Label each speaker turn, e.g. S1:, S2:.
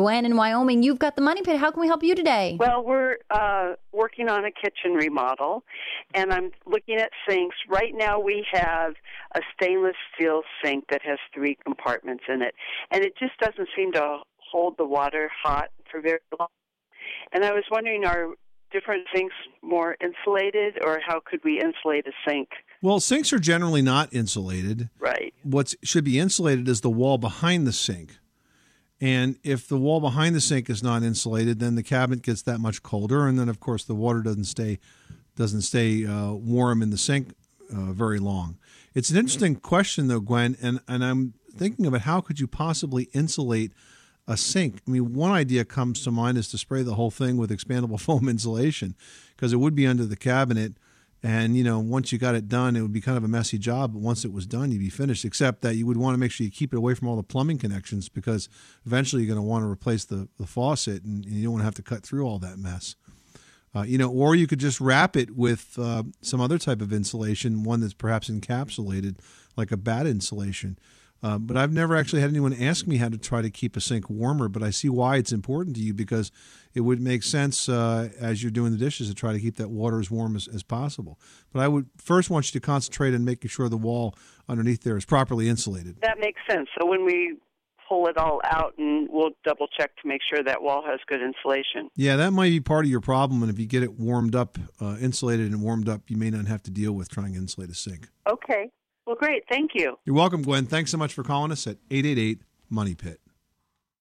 S1: Gwen in Wyoming. You've got the Money Pit. How can we help you today?
S2: Well, we're uh, working on a kitchen remodel, and I'm looking at sinks. Right now, we have a stainless steel sink that has three compartments in it, and it just doesn't seem to hold the water hot for very long. And I was wondering, are different sinks more insulated, or how could we insulate a sink?
S3: Well, sinks are generally not insulated.
S2: Right.
S3: What should be insulated is the wall behind the sink. And if the wall behind the sink is not insulated, then the cabinet gets that much colder, and then of course the water doesn't stay doesn't stay uh, warm in the sink uh, very long. It's an interesting question though, Gwen, and and I'm thinking about how could you possibly insulate a sink. I mean, one idea comes to mind is to spray the whole thing with expandable foam insulation because it would be under the cabinet. And, you know, once you got it done, it would be kind of a messy job. But once it was done, you'd be finished, except that you would want to make sure you keep it away from all the plumbing connections because eventually you're going to want to replace the, the faucet and, you don't want to have to cut through all that mess. Uh, you know, or you could just wrap it with uh, some other type of insulation, one that's perhaps encapsulated, like a batt insulation. Uh, but I've never actually had anyone ask me how to try to keep a sink warmer. But I see why it's important to you because it would make sense uh, as you're doing the dishes to try to keep that water as warm as, as possible. But I would first want you to concentrate on making sure the wall underneath there is properly insulated.
S2: That makes sense. So when we pull it all out and we'll double check to make sure that wall has good insulation.
S3: Yeah, that might be part of your problem. And if you get it warmed up, uh, insulated and warmed up, you may not have to deal with trying to insulate a sink.
S2: Okay. Well, great. Thank you.
S3: You're welcome, Gwen. Thanks so much for calling us at 888 Money Pit.